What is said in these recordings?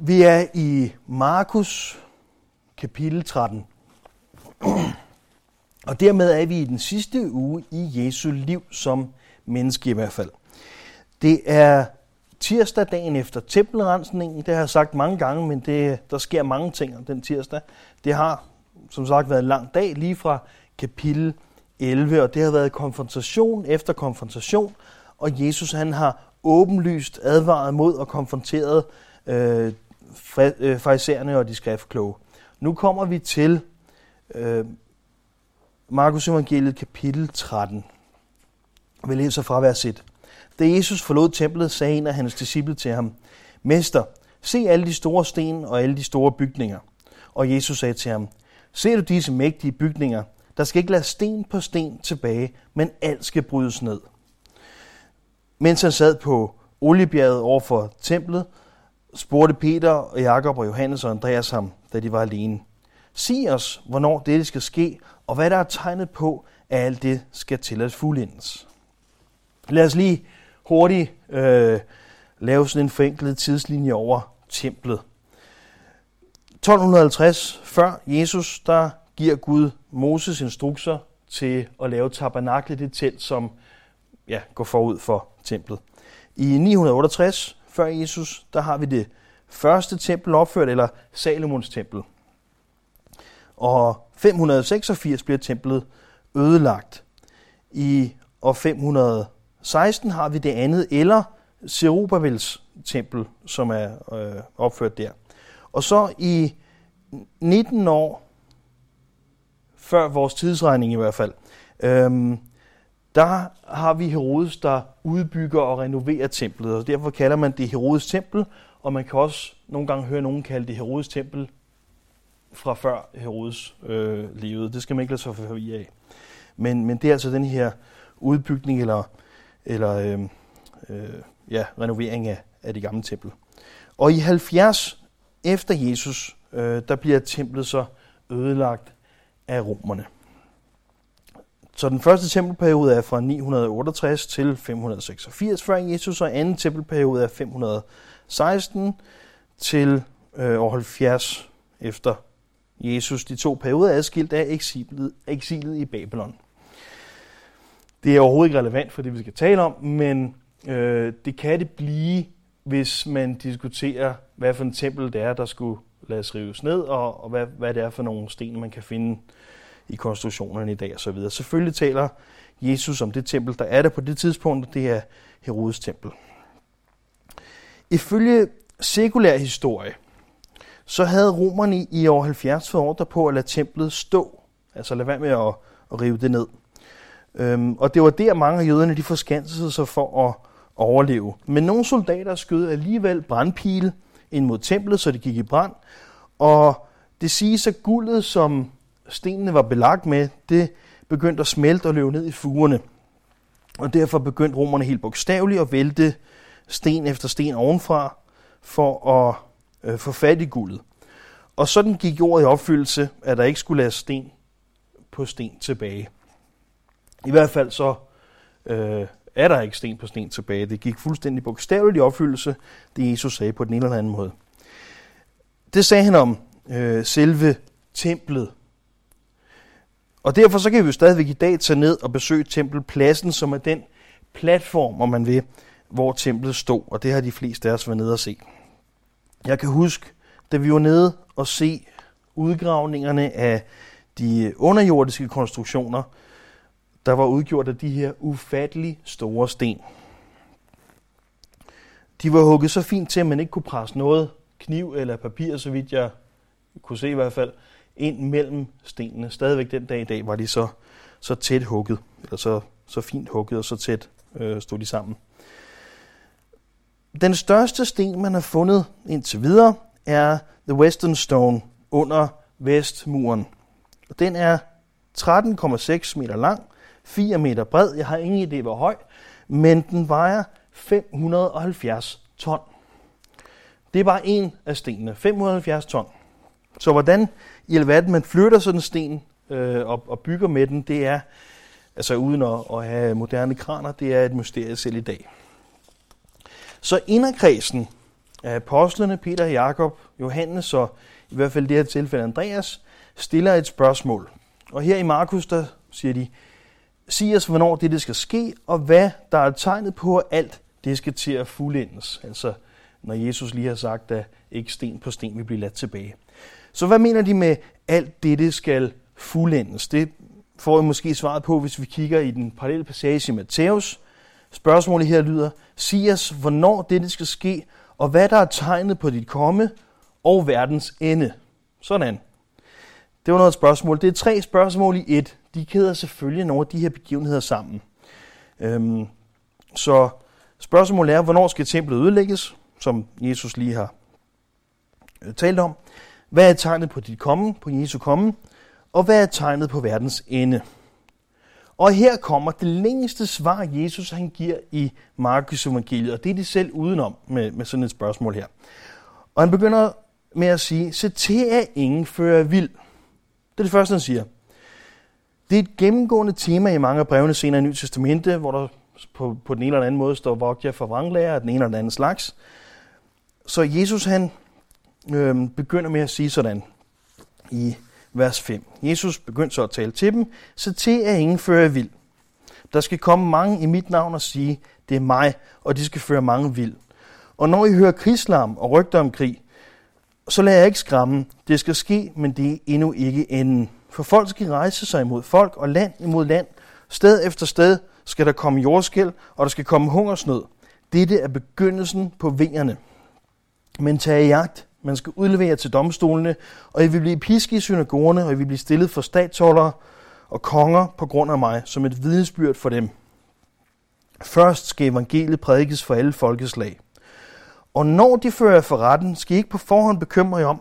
Vi er i Markus kapitel 13. Og dermed er vi i den sidste uge i Jesu liv som menneske i hvert fald. Det er tirsdag dagen efter tempelrensningen. Det har jeg sagt mange gange, men det, der sker mange ting den tirsdag. Det har som sagt været en lang dag lige fra kapitel 11, og det har været konfrontation efter konfrontation, og Jesus han har åbenlyst advaret mod og konfronteret øh Øh, farisæerne og de skriftkloge. Nu kommer vi til øh, Markus evangeliet kapitel 13. Vi læser fra vers 1. Da Jesus forlod templet, sagde en af hans disciple til ham, Mester, se alle de store sten og alle de store bygninger. Og Jesus sagde til ham, Ser du disse mægtige bygninger? Der skal ikke lade sten på sten tilbage, men alt skal brydes ned. Mens han sad på oliebjerget over for templet, spurgte Peter og Jakob og Johannes og Andreas ham, da de var alene. Sig os, hvornår dette skal ske, og hvad der er tegnet på, at alt det skal til at fuldendes. Lad os lige hurtigt øh, lave sådan en forenklet tidslinje over templet. 1250 før Jesus, der giver Gud Moses instrukser til at lave tabernaklet, det telt, som ja, går forud for templet. I 968 før Jesus, der har vi det første tempel opført, eller Salomons tempel. Og 586 bliver templet ødelagt. I år 516 har vi det andet, eller Zerubabels tempel, som er øh, opført der. Og så i 19 år, før vores tidsregning i hvert fald, øhm, der har vi Herodes, der udbygger og renoverer templet, og derfor kalder man det Herodes tempel, og man kan også nogle gange høre nogen kalde det Herodes tempel fra før Herodes øh, levede. Det skal man ikke lade sig forvirre af. Men, men det er altså den her udbygning eller, eller øh, øh, ja, renovering af, af det gamle tempel. Og i 70 efter Jesus, øh, der bliver templet så ødelagt af romerne. Så den første tempelperiode er fra 968 til 586 før Jesus, og anden tempelperiode er 516 til øh, år 70 efter Jesus. De to perioder er adskilt af eksilet, eksilet i Babylon. Det er overhovedet ikke relevant for det, vi skal tale om, men øh, det kan det blive, hvis man diskuterer, hvad for en tempel det er, der skulle lades rives ned, og, og hvad, hvad det er for nogle sten, man kan finde i konstruktionerne i dag osv. Selvfølgelig taler Jesus om det tempel, der er der på det tidspunkt, det er Herodes tempel. Ifølge sekulær historie, så havde romerne i år 70 fået ordre på at lade templet stå, altså lade være med at, at rive det ned. Øhm, og det var der mange af jøderne de forskansede sig for at overleve. Men nogle soldater skød alligevel brandpile ind mod templet, så det gik i brand. Og det siges, at guldet, som stenene var belagt med, det begyndte at smelte og løbe ned i fugerne. Og derfor begyndte romerne helt bogstaveligt at vælte sten efter sten ovenfra for at øh, få fat i guldet. Og sådan gik ordet i opfyldelse, at der ikke skulle lade sten på sten tilbage. I hvert fald så øh, er der ikke sten på sten tilbage. Det gik fuldstændig bogstaveligt i opfyldelse, det Jesus sagde på den ene eller anden måde. Det sagde han om øh, selve templet. Og derfor så kan vi jo stadigvæk i dag tage ned og besøge tempelpladsen, som er den platform, om man vil, hvor templet stod. Og det har de fleste af os været nede og se. Jeg kan huske, da vi var nede og se udgravningerne af de underjordiske konstruktioner, der var udgjort af de her ufattelig store sten. De var hugget så fint til, at man ikke kunne presse noget kniv eller papir, så vidt jeg kunne se i hvert fald, ind mellem stenene. Stadigvæk den dag i dag var de så, så tæt hugget, eller så, så fint hugget, og så tæt øh, stod de sammen. Den største sten, man har fundet indtil videre, er The Western Stone under Vestmuren. Den er 13,6 meter lang, 4 meter bred. Jeg har ingen idé, hvor høj, men den vejer 570 ton. Det er bare en af stenene. 570 ton. Så hvordan i alverden man flytter sådan en sten øh, og, og bygger med den, det er, altså uden at, at have moderne kraner, det er et mysterie selv i dag. Så inderkredsen af apostlene, Peter, Jakob, Johannes og i hvert fald i det her tilfælde Andreas, stiller et spørgsmål. Og her i Markus, der siger de, sig os, hvornår det, det skal ske, og hvad der er tegnet på, at alt det skal til at fuldendes. Altså, når Jesus lige har sagt, at ikke sten på sten vil blive ladt tilbage. Så hvad mener de med, alt dette skal fuldendes? Det får vi måske svaret på, hvis vi kigger i den parallelle passage i Matthæus. Spørgsmålet her lyder, sig os, hvornår det skal ske, og hvad der er tegnet på dit komme og verdens ende. Sådan. Det var noget spørgsmål. Det er tre spørgsmål i et. De kæder selvfølgelig nogle af de her begivenheder sammen. Øhm, så spørgsmålet er, hvornår skal templet ødelægges, som Jesus lige har øh, talt om. Hvad er tegnet på dit komme, på Jesu komme? Og hvad er tegnet på verdens ende? Og her kommer det længste svar, Jesus han giver i Markus evangeliet, og det er de selv udenom med, med sådan et spørgsmål her. Og han begynder med at sige, se til at ingen fører vild. Det er det første, han siger. Det er et gennemgående tema i mange af brevene senere i Nyt Testamente, hvor der på, på den ene eller anden måde står vogt jer for vranglærer af den ene eller den anden slags. Så Jesus han øh, begynder med at sige sådan i vers 5. Jesus begyndte så at tale til dem, så til at ingen fører vild. Der skal komme mange i mit navn og sige, det er mig, og de skal føre mange vild. Og når I hører krigslarm og rygter om krig, så lad jeg ikke skræmme. Det skal ske, men det er endnu ikke enden. For folk skal rejse sig imod folk og land imod land. Sted efter sted skal der komme jordskæl, og der skal komme hungersnød. Dette er begyndelsen på vingerne. Men tag i jagt. Man skal udlevere til domstolene, og I vil blive pisket i synagogerne, og I vil blive stillet for statholdere og konger på grund af mig, som et vidensbyrd for dem. Først skal evangeliet prædikes for alle folkeslag. Og når de fører jer for retten, skal I ikke på forhånd bekymre jer om,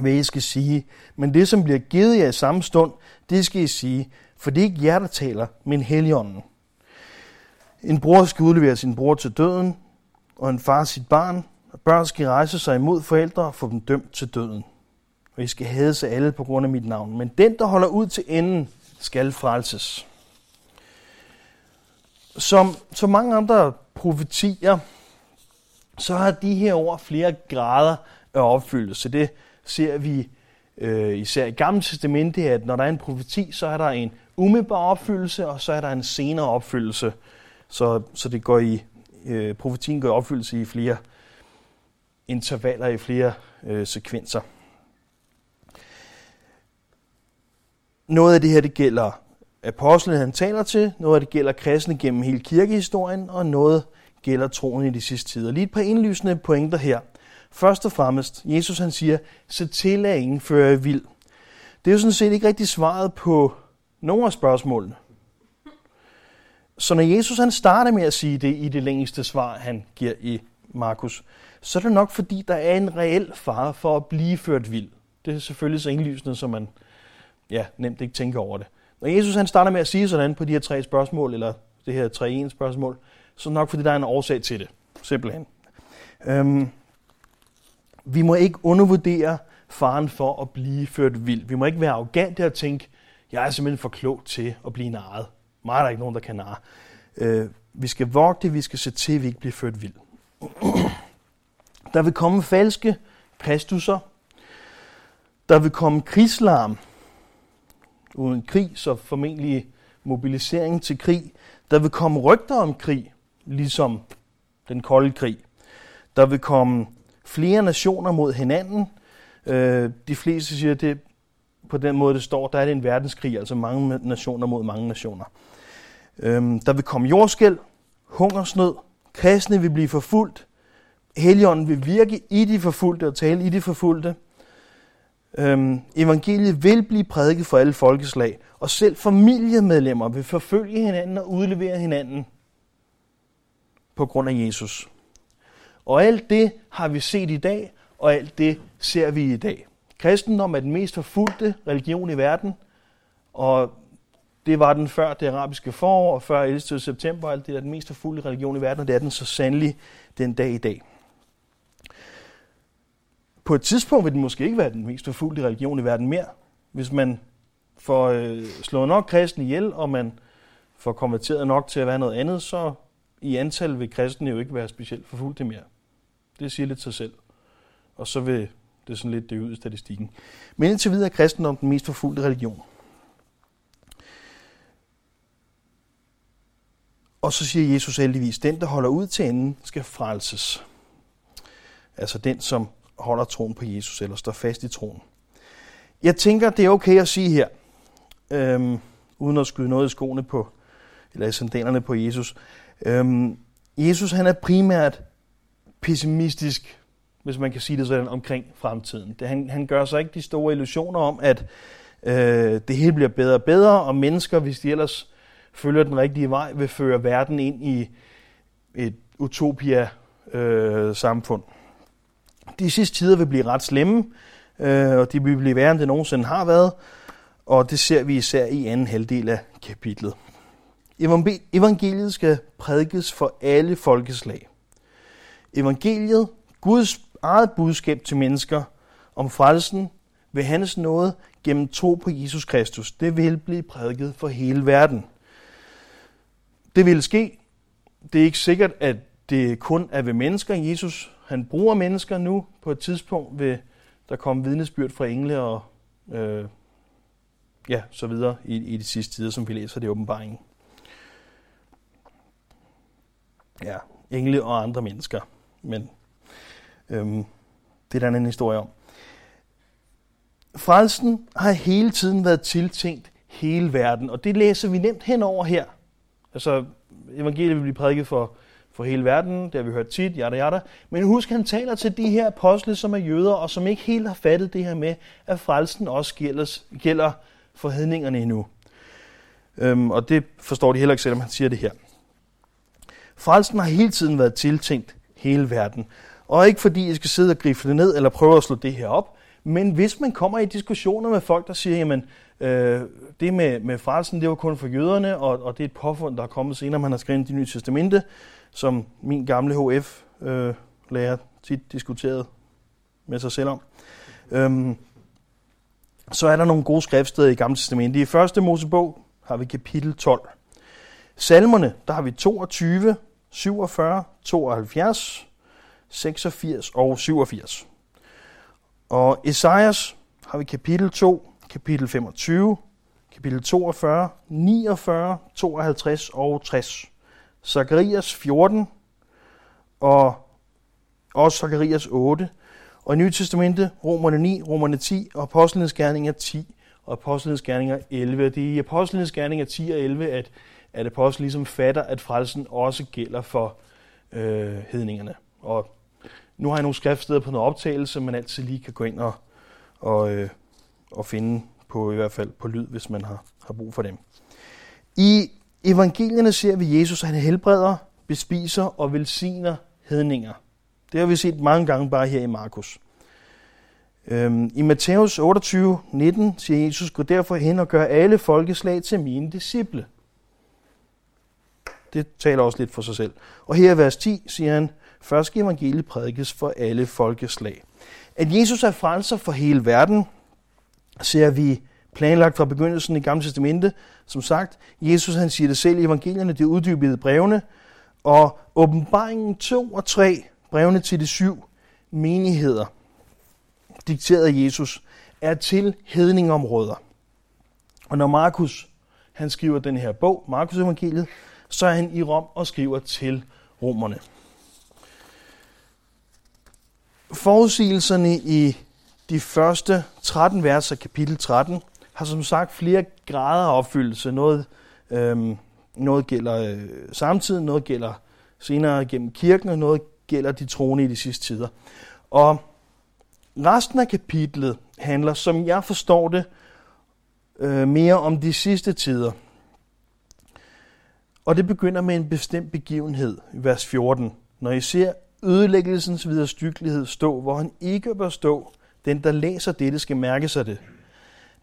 hvad I skal sige. Men det, som bliver givet jer i samme stund, det skal I sige, for det er ikke jer, der taler, men heligånden. En bror skal udlevere sin bror til døden, og en far sit barn, og børn skal rejse sig imod forældre og få dem dømt til døden. Og I skal hades sig alle på grund af mit navn. Men den, der holder ud til enden, skal frelses. Som, så mange andre profetier, så har de her ord flere grader af opfyldelse. Det ser vi øh, især i Gamle Testamente, at når der er en profeti, så er der en umiddelbar opfyldelse, og så er der en senere opfyldelse. Så, så det går i, øh, profetien går i opfyldelse i flere intervaller, i flere øh, sekvenser. Noget af det her, det gælder apostlen, han taler til, noget af det gælder kristne gennem hele kirkehistorien, og noget gælder troen i de sidste tider. Lige et par indlysende pointer her. Først og fremmest, Jesus han siger, så til at ingen fører vild. Det er jo sådan set ikke rigtig svaret på nogle af spørgsmålene. Så når Jesus han starter med at sige det i det længste svar, han giver i Markus, så er det nok fordi, der er en reel fare for at blive ført vild. Det er selvfølgelig så indlysende, som man ja, nemt ikke tænker over det. Når Jesus han starter med at sige sådan på de her tre spørgsmål, eller det her tre en spørgsmål, så nok fordi der er en årsag til det. Simpelthen. Øhm, vi må ikke undervurdere faren for at blive ført vild. Vi må ikke være arrogante og tænke, jeg er simpelthen for klog til at blive narret. Mig er der ikke nogen, der kan narre. Øh, vi skal vogte, vi skal se til, at vi ikke bliver ført vild. Der vil komme falske kristusser. Der vil komme krigslarm. Uden krig, så formentlig mobilisering til krig. Der vil komme rygter om krig, ligesom den kolde krig. Der vil komme flere nationer mod hinanden. Øh, de fleste siger, at det på den måde, det står, der er det en verdenskrig, altså mange nationer mod mange nationer. Øhm, der vil komme jordskæld, hungersnød, kristne vil blive forfulgt, Helligånden vil virke i de forfulgte og tale i de forfulgte. Øhm, evangeliet vil blive prædiket for alle folkeslag, og selv familiemedlemmer vil forfølge hinanden og udlevere hinanden på grund af Jesus. Og alt det har vi set i dag, og alt det ser vi i dag. Kristendom er den mest forfulgte religion i verden, og det var den før det arabiske forår, og før 11. september, alt det er den mest forfulgte religion i verden, og det er den så sandelig den dag i dag. På et tidspunkt vil den måske ikke være den mest forfulgte religion i verden mere. Hvis man får øh, slået nok kristne ihjel, og man får konverteret nok til at være noget andet, så i antal vil kristne jo ikke være specielt forfulgte mere. Det siger lidt sig selv. Og så vil det sådan lidt det ud i statistikken. Men indtil videre er kristendom den mest forfulgte religion. Og så siger Jesus heldigvis, den der holder ud til enden, skal frelses. Altså den, som holder troen på Jesus, eller står fast i troen. Jeg tænker, det er okay at sige her, øhm, uden at skyde noget i skoene på, eller i sandalerne på Jesus. Øhm, Jesus han er primært pessimistisk, hvis man kan sige det sådan, omkring fremtiden. Det, han, han gør sig ikke de store illusioner om, at øh, det hele bliver bedre og bedre, og mennesker, hvis de ellers følger den rigtige vej, vil føre verden ind i et utopia-samfund. Øh, de sidste tider vil blive ret slemme, øh, og de vil blive værre, end det nogensinde har været, og det ser vi især i anden halvdel af kapitlet. Evangeliet skal prædikes for alle folkeslag. Evangeliet, Guds eget budskab til mennesker om frelsen ved hans nåde gennem tro på Jesus Kristus, det vil blive prædiket for hele verden. Det vil ske. Det er ikke sikkert, at det kun er ved mennesker. Jesus han bruger mennesker nu på et tidspunkt, ved der komme vidnesbyrd fra engle og øh, ja, så videre i, i de sidste tider, som vi læser det i åbenbaringen. Ja, engle og andre mennesker. Men øhm, det er der en anden historie om. Frelsen har hele tiden været tiltænkt hele verden, og det læser vi nemt henover her. Altså, evangeliet vil blive prædiket for, for hele verden, det har vi hørt tit, yada yada. Men husk, han taler til de her apostle, som er jøder, og som ikke helt har fattet det her med, at frelsen også gælder, gælder for hedningerne endnu. Øhm, og det forstår de heller ikke, selvom han siger det her. Frelsen har hele tiden været tiltænkt hele verden. Og ikke fordi I skal sidde og gribe det ned eller prøve at slå det her op, men hvis man kommer i diskussioner med folk, der siger, jamen, øh, det med, med frelsen, det var kun for jøderne, og, og det er et påfund, der er kommet senere, man har skrevet i det nye testamente, som min gamle HF-lærer øh, tit diskuterede med sig selv om. Øhm, så er der nogle gode skriftsteder i Gamle Testamentet. I første Mosebog har vi kapitel 12. Salmerne, der har vi 22, 47, 72, 86 og 87. Og Esajas har vi kapitel 2, kapitel 25, kapitel 42, 49, 52 og 60. Zakarias 14 og også Zakarias 8. Og i Nye Testamente, Romerne 9, Romerne 10 og Apostlenes Gerninger 10 og Apostlenes Gerninger 11. Det er i Apostlenes Gerninger 10 og 11, at, at apostlen ligesom fatter, at frelsen også gælder for øh, hedningerne. Og nu har jeg nogle skriftsteder på noget optagelse, man altid lige kan gå ind og, og, øh, og finde på i hvert fald på lyd, hvis man har, har brug for dem. I evangelierne ser vi Jesus, han helbreder, bespiser og velsigner hedninger. Det har vi set mange gange bare her i Markus. Øhm, I Matthæus 28, 19 siger Jesus, gå derfor hen og gør alle folkeslag til mine disciple. Det taler også lidt for sig selv. Og her i vers 10 siger han, først skal evangeliet prædikes for alle folkeslag. At Jesus er frelser for hele verden, ser vi planlagt fra begyndelsen i Gamle Testamente. Som sagt, Jesus han siger det selv i evangelierne, det er uddybet i brevene, og åbenbaringen 2 og 3, brevene til de syv menigheder, dikteret af Jesus, er til hedningområder. Og når Markus han skriver den her bog, Markus evangeliet, så er han i Rom og skriver til romerne. Forudsigelserne i de første 13 vers af kapitel 13 har som sagt flere grader af opfyldelse. Noget, øhm, noget gælder øh, samtidig, noget gælder senere gennem kirken, og noget gælder de troende i de sidste tider. Og resten af kapitlet handler, som jeg forstår det, øh, mere om de sidste tider. Og det begynder med en bestemt begivenhed i vers 14. Når I ser ødelæggelsens viderestykkelighed stå, hvor han ikke bør stå, den der læser dette skal mærke sig det.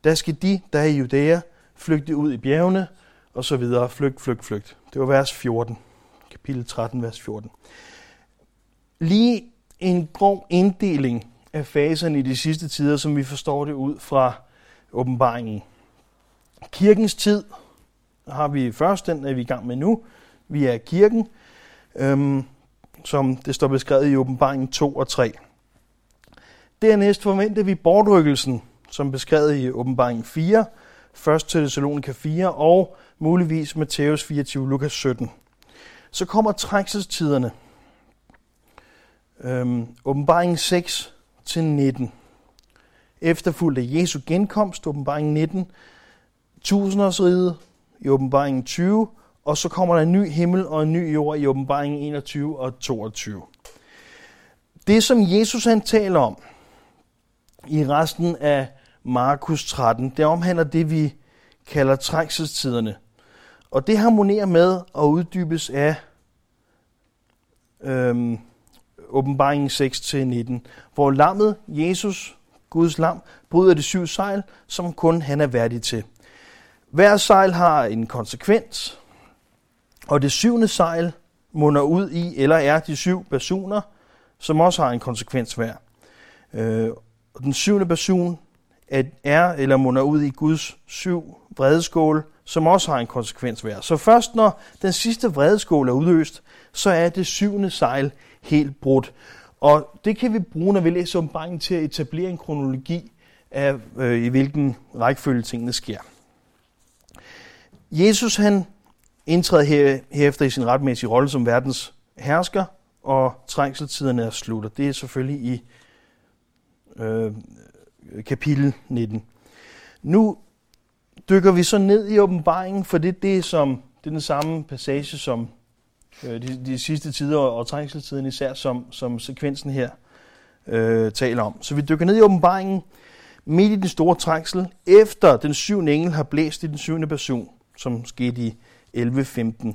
Der skal de, der er i Judæa, flygte ud i bjergene, og så videre. Flygt, flygt, flygt. Det var vers 14. Kapitel 13, vers 14. Lige en grov inddeling af faserne i de sidste tider, som vi forstår det ud fra åbenbaringen. Kirkens tid har vi først, den er vi i gang med nu. Vi er kirken. Øhm, som det står beskrevet i åbenbaringen 2 og 3. Dernæst forventer vi bortrykkelsen, som beskrevet i åbenbaringen 4, 1. Thessalonika 4 og muligvis Matthæus 24, Lukas 17. Så kommer trængselstiderne. Øhm, åbenbaringen 6 til 19. Efterfulgt af Jesu genkomst, åbenbaringen 19. Tusindårsriget i åbenbaringen 20. Og så kommer der en ny himmel og en ny jord i åbenbaringen 21 og 22. Det, som Jesus han taler om i resten af Markus 13, det omhandler det, vi kalder trængselstiderne. Og det harmonerer med og uddybes af øhm, åbenbaringen 6-19, hvor lammet, Jesus, Guds lam, bryder de syv sejl, som kun han er værdig til. Hver sejl har en konsekvens, og det syvende sejl munder ud i, eller er de syv personer, som også har en konsekvens hver. Øh, og den syvende person er eller munder ud i Guds syv vredeskål, som også har en konsekvens hver. Så først når den sidste vredeskål er udløst, så er det syvende sejl helt brudt. Og det kan vi bruge, når vi læser åbenbaringen til at etablere en kronologi af, øh, i hvilken rækkefølge tingene sker. Jesus han indtræder her, herefter i sin retmæssige rolle som verdens hersker, og trængseltiderne er slutter. Det er selvfølgelig i øh, kapitel 19. Nu dykker vi så ned i åbenbaringen, for det, det, som, det er den samme passage som øh, de, de sidste tider og trængselstiden især, som, som sekvensen her øh, taler om. Så vi dykker ned i åbenbaringen midt i den store trængsel, efter den syvende engel har blæst i den syvende person, som skete i 11.15.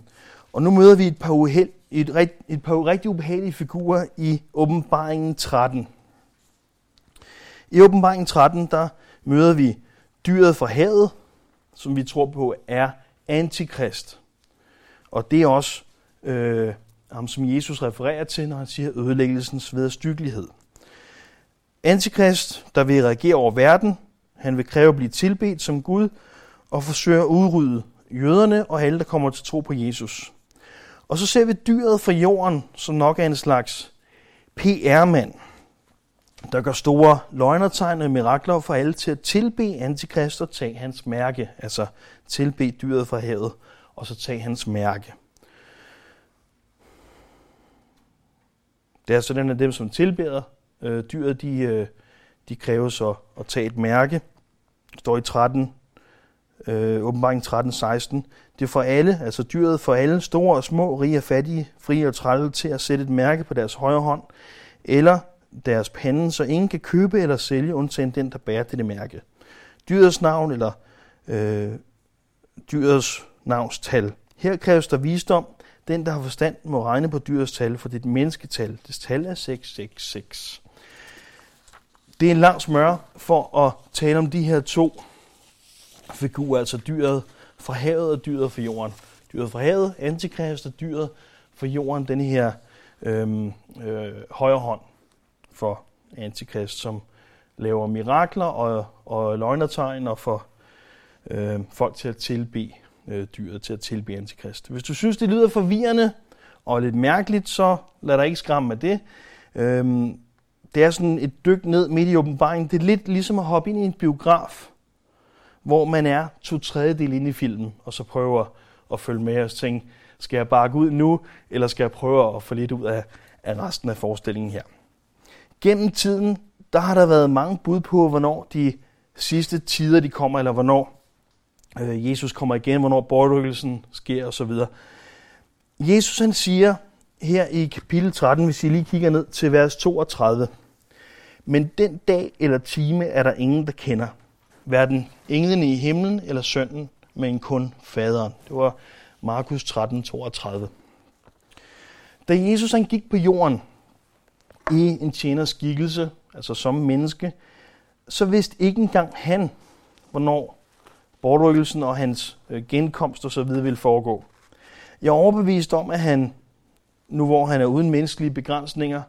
Og nu møder vi et par, uheld, et, et par rigtig ubehagelige figurer i åbenbaringen 13. I åbenbaringen 13, der møder vi dyret fra havet, som vi tror på er antikrist. Og det er også øh, ham, som Jesus refererer til, når han siger ødelæggelsens vederstyggelighed. Antikrist, der vil reagere over verden, han vil kræve at blive tilbedt som Gud og forsøge at udrydde jøderne og alle, der kommer til tro på Jesus. Og så ser vi dyret fra jorden, som nok er en slags PR-mand, der gør store løgnertegn og mirakler for alle til at tilbe antikrist og tage hans mærke. Altså tilbe dyret fra havet, og så tage hans mærke. Det er sådan, at dem, som tilbeder øh, dyret, de, øh, de kræver så at tage et mærke. Det står i 13, øh, åbenbaring 13, 16. Det er for alle, altså dyret for alle, store og små, rige og fattige, frie og trælle, til at sætte et mærke på deres højre hånd, eller deres pande, så ingen kan købe eller sælge, undtagen den, der bærer dette mærke. Dyrets navn eller øh, dyrets navnstal. Her kræves der visdom. Den, der har forstand, må regne på dyrets tal, for det er et mennesketal. Det tal er 666. Det er en lang smør for at tale om de her to figurer, altså dyret fra havet og dyret fra jorden. Dyret fra havet, antikrist, og dyret fra jorden, den her øh, øh, højre hånd for antikrist, som laver mirakler og, og løgnertegn og får øh, folk til at tilbe øh, dyret, til at tilbe antikrist. Hvis du synes, det lyder forvirrende og lidt mærkeligt, så lad dig ikke skræmme af det. Øh, det er sådan et dyk ned midt i åbenbaringen. Det er lidt ligesom at hoppe ind i en biograf, hvor man er to tredjedel inde i filmen, og så prøver at følge med og tænke, skal jeg bare gå ud nu, eller skal jeg prøve at få lidt ud af, af resten af forestillingen her. Gennem tiden, der har der været mange bud på, hvornår de sidste tider de kommer, eller hvornår øh, Jesus kommer igen, hvornår bortrykkelsen sker osv. Jesus han siger her i kapitel 13, hvis I lige kigger ned til vers 32, men den dag eller time er der ingen, der kender. Hverken englene i himlen eller sønnen, men kun faderen. Det var Markus 13, 32. Da Jesus han gik på jorden, i en tjeners skikkelse, altså som menneske, så vidste ikke engang han, hvornår bortrykkelsen og hans øh, genkomst og så videre ville foregå. Jeg er overbevist om, at han, nu hvor han er uden menneskelige begrænsninger,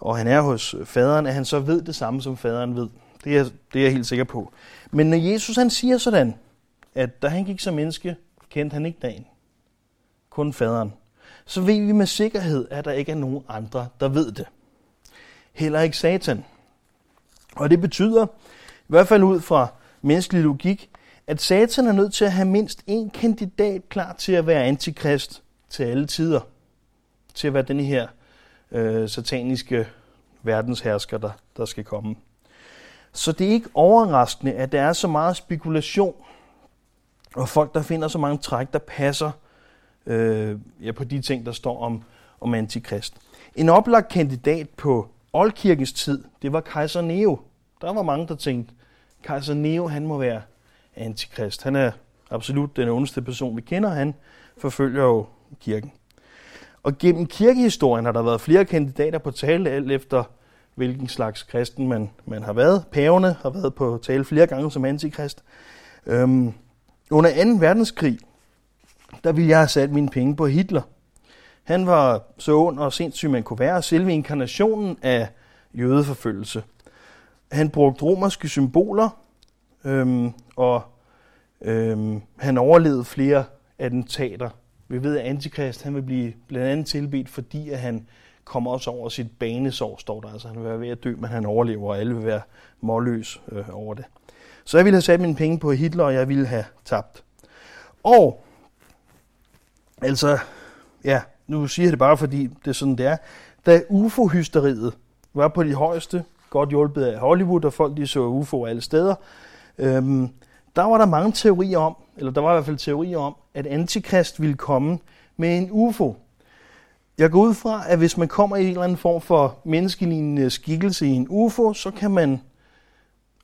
og han er hos øh, faderen, at han så ved det samme, som faderen ved. Det er, det er jeg helt sikker på. Men når Jesus han siger sådan, at da han gik som menneske, kendte han ikke dagen. Kun faderen. så ved vi med sikkerhed, at der ikke er nogen andre, der ved det. Heller ikke Satan. Og det betyder, i hvert fald ud fra menneskelig logik, at Satan er nødt til at have mindst én kandidat klar til at være antikrist til alle tider. Til at være den her øh, sataniske verdenshersker, der, der skal komme. Så det er ikke overraskende, at der er så meget spekulation, og folk, der finder så mange træk, der passer øh, ja, på de ting, der står om, om antikrist. En oplagt kandidat på oldkirkens tid, det var kejser Neo. Der var mange, der tænkte, kejser Neo, han må være antikrist. Han er absolut den ondeste person, vi kender. Han forfølger jo kirken. Og gennem kirkehistorien har der været flere kandidater på tale, alt efter hvilken slags kristen man, man har været. Paverne har været på tale flere gange som antikrist. Øhm, under 2. verdenskrig, der ville jeg have sat mine penge på Hitler. Han var så ond og sindssyg, man kunne være, selve inkarnationen af jødeforfølgelse. Han brugte romerske symboler, øhm, og øhm, han overlevede flere attentater. Vi ved, at Antikrist han vil blive blandt andet tilbedt, fordi at han kommer også over sit banesår, står der. Altså han vil være ved at dø, men han overlever, og alle vil være målløs øh, over det. Så jeg ville have sat mine penge på Hitler, og jeg ville have tabt. Og, altså, ja, nu siger jeg det bare, fordi det er sådan, det er. Da UFO-hysteriet var på de højeste, godt hjulpet af Hollywood, og folk de så UFO alle steder, øhm, der var der mange teorier om, eller der var i hvert fald teorier om, at Antikrist ville komme med en UFO. Jeg går ud fra, at hvis man kommer i en eller anden form for menneskelignende skikkelse i en UFO, så kan man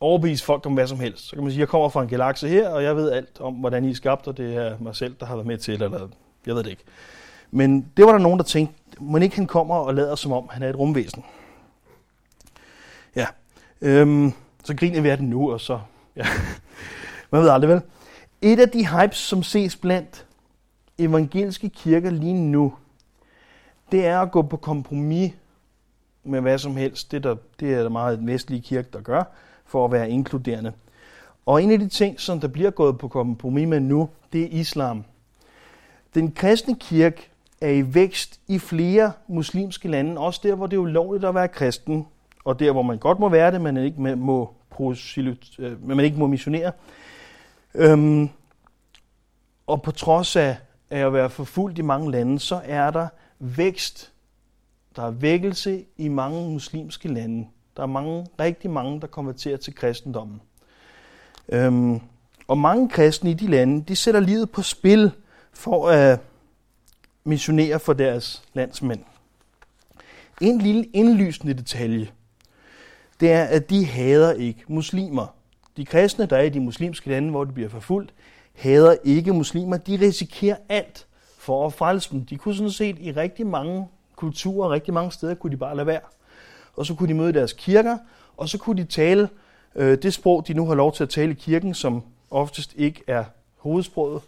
overbevise folk om hvad som helst. Så kan man sige, at jeg kommer fra en galakse her, og jeg ved alt om, hvordan I er skabt, og det er mig selv, der har været med til, eller jeg ved det ikke. Men det var der nogen, der tænkte, må ikke han kommer og lader som om, han er et rumvæsen. Ja, øhm, så griner vi af den nu, og så, ja, man ved aldrig vel. Et af de hypes, som ses blandt evangeliske kirker lige nu, det er at gå på kompromis med hvad som helst. Det, der, det er der meget et vestlige kirke, der gør, for at være inkluderende. Og en af de ting, som der bliver gået på kompromis med nu, det er islam. Den kristne kirke er i vækst i flere muslimske lande, også der, hvor det er ulovligt at være kristen, og der, hvor man godt må være det, men ikke må, øh, men man ikke må missionere. Øhm, og på trods af, af at være forfulgt i mange lande, så er der vækst, der er vækkelse i mange muslimske lande. Der er mange, rigtig mange, der konverterer til kristendommen. Øhm, og mange kristne i de lande, de sætter livet på spil for at missionere for deres landsmænd. En lille indlysende detalje, det er, at de hader ikke muslimer. De kristne, der er i de muslimske lande, hvor de bliver forfulgt, hader ikke muslimer. De risikerer alt for at frelse dem. De kunne sådan set i rigtig mange kulturer, rigtig mange steder, kunne de bare lade være. Og så kunne de møde deres kirker, og så kunne de tale øh, det sprog, de nu har lov til at tale i kirken, som oftest ikke er hovedsproget.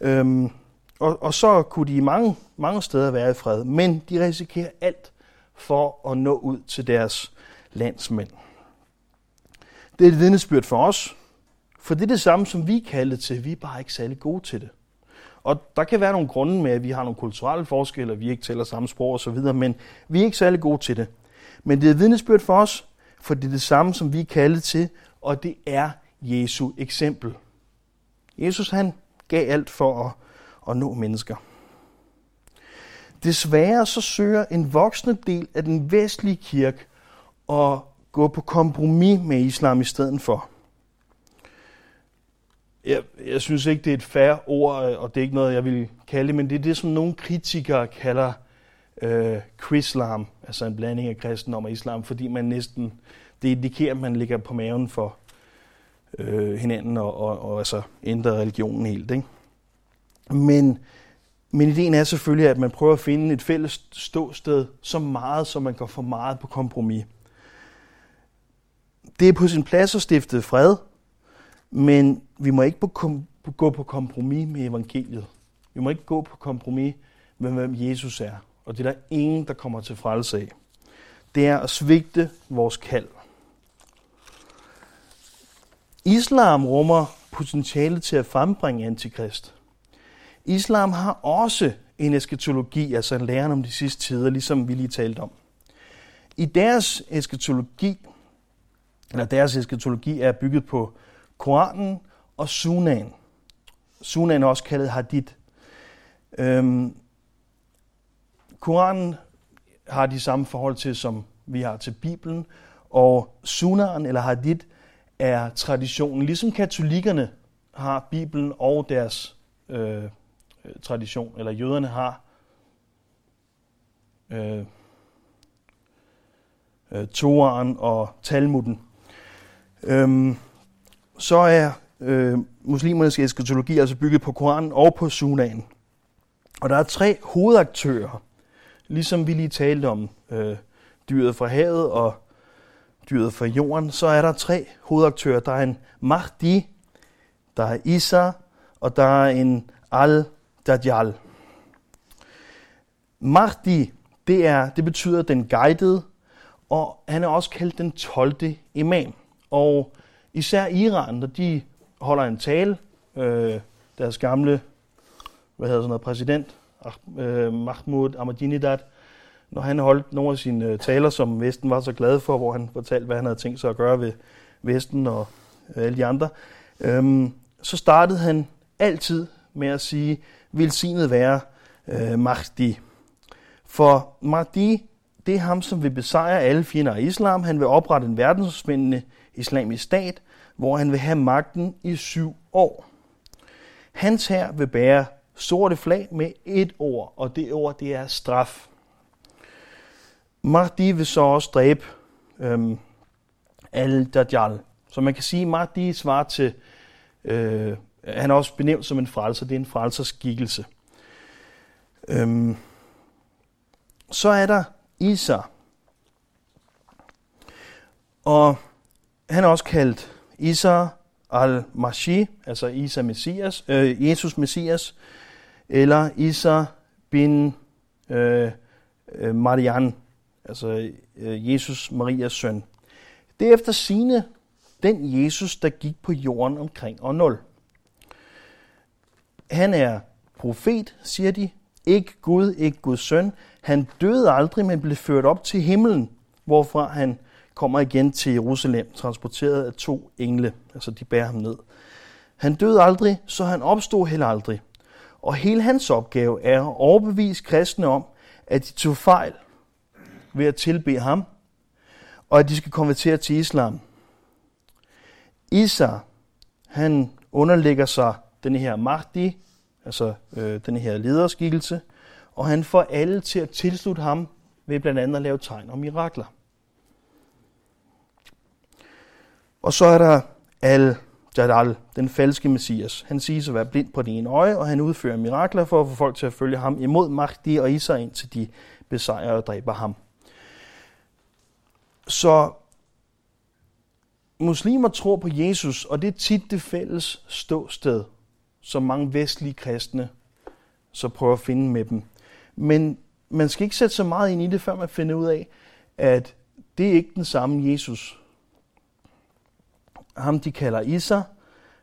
Øhm, og, og så kunne de mange, mange steder være i fred, men de risikerer alt for at nå ud til deres landsmænd. Det er et vidnesbyrd for os, for det er det samme, som vi er kaldet til. Vi er bare ikke særlig gode til det. Og der kan være nogle grunde med, at vi har nogle kulturelle forskelle, og vi ikke taler samme sprog osv., men vi er ikke særlig gode til det. Men det er vidnesbyrd for os, for det er det samme, som vi er kaldet til, og det er Jesu eksempel. Jesus han gav alt for at, at nå mennesker. Desværre så søger en voksende del af den vestlige kirke at gå på kompromis med islam i stedet for. Jeg, jeg synes ikke, det er et færre ord, og det er ikke noget, jeg vil kalde det, men det er det, som nogle kritikere kalder øh, krislam, altså en blanding af kristendom og islam, fordi man næsten, det indikerer, at man ligger på maven for øh, hinanden og, og, og altså ændrer religionen helt. Ikke? Men, men ideen er selvfølgelig, at man prøver at finde et fælles ståsted så meget, som man går for meget på kompromis. Det er på sin plads at stifte fred, men vi må ikke gå på kompromis med evangeliet. Vi må ikke gå på kompromis med, hvem Jesus er. Og det er der ingen, der kommer til frelse af. Det er at svigte vores kald. Islam rummer potentiale til at frembringe antikrist. Islam har også en eskatologi, altså en læren om de sidste tider, ligesom vi lige talte om. I deres eskatologi, eller deres eskatologi er bygget på Koranen og Sunan. Sunan er også kaldet Hadith. Øhm, Koranen har de samme forhold til, som vi har til Bibelen, og Sunan eller Hadith er traditionen, ligesom katolikkerne har Bibelen og deres øh, Øh, tradition, eller jøderne har øh, øh, Toran og Talmuden. Øhm, så er øh, muslimernes eskatologi altså bygget på Koranen og på Sunan. Og der er tre hovedaktører, ligesom vi lige talte om øh, dyret fra havet og dyret fra jorden, så er der tre hovedaktører. Der er en Mahdi, der er Isa, og der er en al Dajjal. Mahdi, det, er, det betyder den guidede, og han er også kaldt den 12. imam. Og især Iran, når de holder en tale, øh, deres gamle hvad hedder sådan noget, præsident, øh, Mahmoud Ahmadinejad, når han holdt nogle af sine øh, taler, som Vesten var så glad for, hvor han fortalte, hvad han havde tænkt sig at gøre ved Vesten og øh, alle de andre, øh, så startede han altid med at sige, velsignet være øh, Mahdi. For Mahdi, det er ham, som vil besejre alle fjender af islam. Han vil oprette en verdensomspændende islamisk stat, hvor han vil have magten i syv år. Hans her vil bære sorte flag med et ord, og det ord det er straf. Mahdi vil så også dræbe øhm, al-Dajjal. Så man kan sige, at Mahdi svarer til, øh, Øh, han er også benævnt som en frelser, det er en frelserskikkelse. Øhm, så er der Isa. Og han er også kaldt Isa al-Mashi, altså Isa Messias, øh, Jesus Messias, eller Isa bin øh, øh Marian, altså øh, Jesus Marias søn. Det er efter sine den Jesus, der gik på jorden omkring år 0. Han er profet, siger de, ikke Gud, ikke Guds søn. Han døde aldrig, men blev ført op til himlen, hvorfra han kommer igen til Jerusalem, transporteret af to engle, altså de bærer ham ned. Han døde aldrig, så han opstod heller aldrig. Og hele hans opgave er at overbevise kristne om, at de tog fejl ved at tilbe ham, og at de skal konvertere til islam. Isa, han underlægger sig den her Mahdi, altså øh, den her lederskikkelse, og han får alle til at tilslutte ham ved blandt andet at lave tegn og mirakler. Og så er der Al-Jadal, den falske messias. Han siges at være blind på det ene øje, og han udfører mirakler for at få folk til at følge ham imod Mahdi og Isa, indtil de besejrer og dræber ham. Så muslimer tror på Jesus, og det er tit det fælles ståsted, som mange vestlige kristne så prøver at finde med dem. Men man skal ikke sætte så meget ind i det, før man finder ud af, at det er ikke den samme Jesus. Ham, de kalder Isa,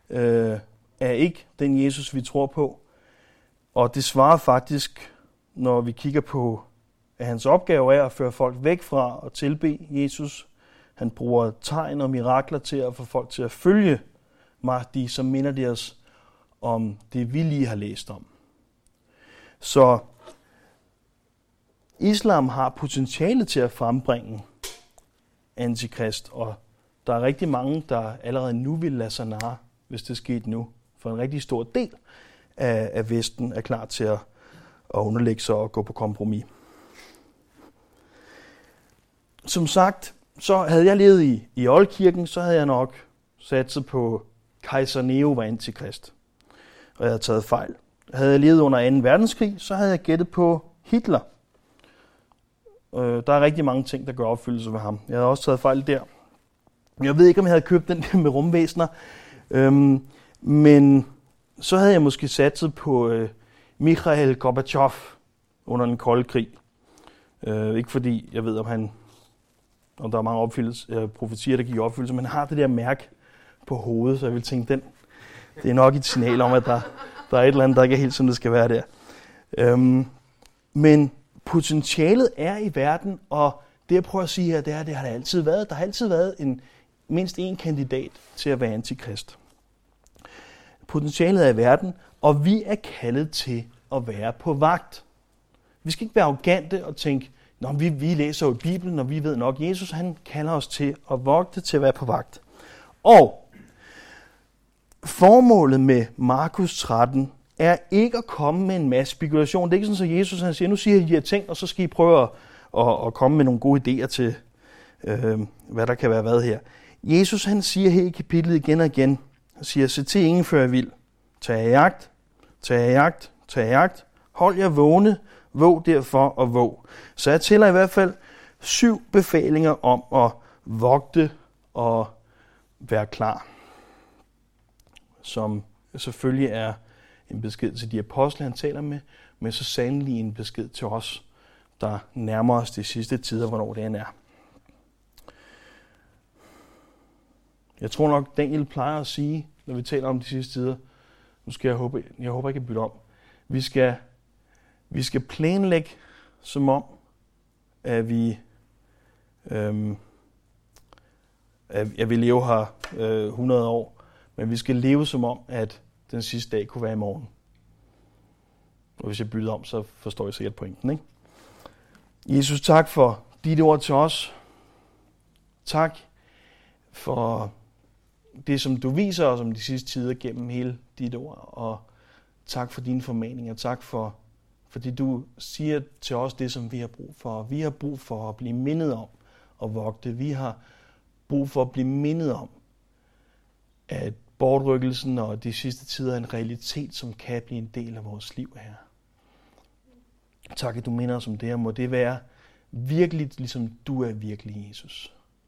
øh, er ikke den Jesus, vi tror på. Og det svarer faktisk, når vi kigger på at hans opgave er at føre folk væk fra at tilbe Jesus. Han bruger tegn og mirakler til at få folk til at følge Mahdi, som minder deres os om det, vi lige har læst om. Så islam har potentiale til at frembringe antikrist, og der er rigtig mange, der allerede nu vil lade sig narre, hvis det skete nu. For en rigtig stor del af, af Vesten er klar til at, at underlægge sig og gå på kompromis som sagt, så havde jeg levet i, i Oldkirken, så havde jeg nok satset på kejser Neo var antikrist. Og jeg havde taget fejl. Havde jeg levet under 2. verdenskrig, så havde jeg gættet på Hitler. Øh, der er rigtig mange ting, der gør opfyldelse ved ham. Jeg havde også taget fejl der. Jeg ved ikke, om jeg havde købt den der med rumvæsener. Øhm, men så havde jeg måske satset på øh, Mikhail Gorbachev under den kolde krig. Øh, ikke fordi jeg ved, om han og der er mange opfyldelse, øh, profetier, der giver opfyldelse, men har det der mærke på hovedet, så jeg vil tænke, den, det er nok et signal om, at der, der er et eller andet, der ikke er helt, som det skal være der. Øhm, men potentialet er i verden, og det jeg prøver at sige her, det er, det har der altid været. Der har altid været en, mindst en kandidat til at være antikrist. Potentialet er i verden, og vi er kaldet til at være på vagt. Vi skal ikke være arrogante og tænke, Nå, vi, vi læser jo Bibelen, og vi ved nok, Jesus han kalder os til at vogte, til at være på vagt. Og formålet med Markus 13 er ikke at komme med en masse spekulation. Det er ikke sådan, at Jesus han siger, nu siger jeg de her ting, og så skal I prøve at, at, at komme med nogle gode idéer til, øh, hvad der kan være hvad her. Jesus han siger her i kapitlet igen og igen, han siger, se til ingen før jeg vil. Tag af jagt, tag af jagt, tag af jagt. Hold jer vågne, våg derfor og våg. Så jeg tæller i hvert fald syv befalinger om at vogte og være klar. Som selvfølgelig er en besked til de apostle, han taler med, men så sandelig en besked til os, der nærmer os de sidste tider, hvornår det end er. Jeg tror nok, Daniel plejer at sige, når vi taler om de sidste tider, nu skal jeg håbe, jeg håber ikke, at bytte om. Vi skal, vi skal planlægge som om, at vi, øhm, at vi lever her øh, 100 år, men vi skal leve som om, at den sidste dag kunne være i morgen. Og hvis jeg bytter om, så forstår jeg sikkert pointen. Ikke? Jesus, tak for dit ord til os. Tak for det, som du viser os om de sidste tider gennem hele dit ord. Og tak for dine formaninger. Tak for, fordi du siger til os det, som vi har brug for. Vi har brug for at blive mindet om at vogte. Vi har brug for at blive mindet om, at bortrykkelsen og de sidste tider er en realitet, som kan blive en del af vores liv her. Tak, at du minder os om det, og må det være virkelig, ligesom du er virkelig, Jesus.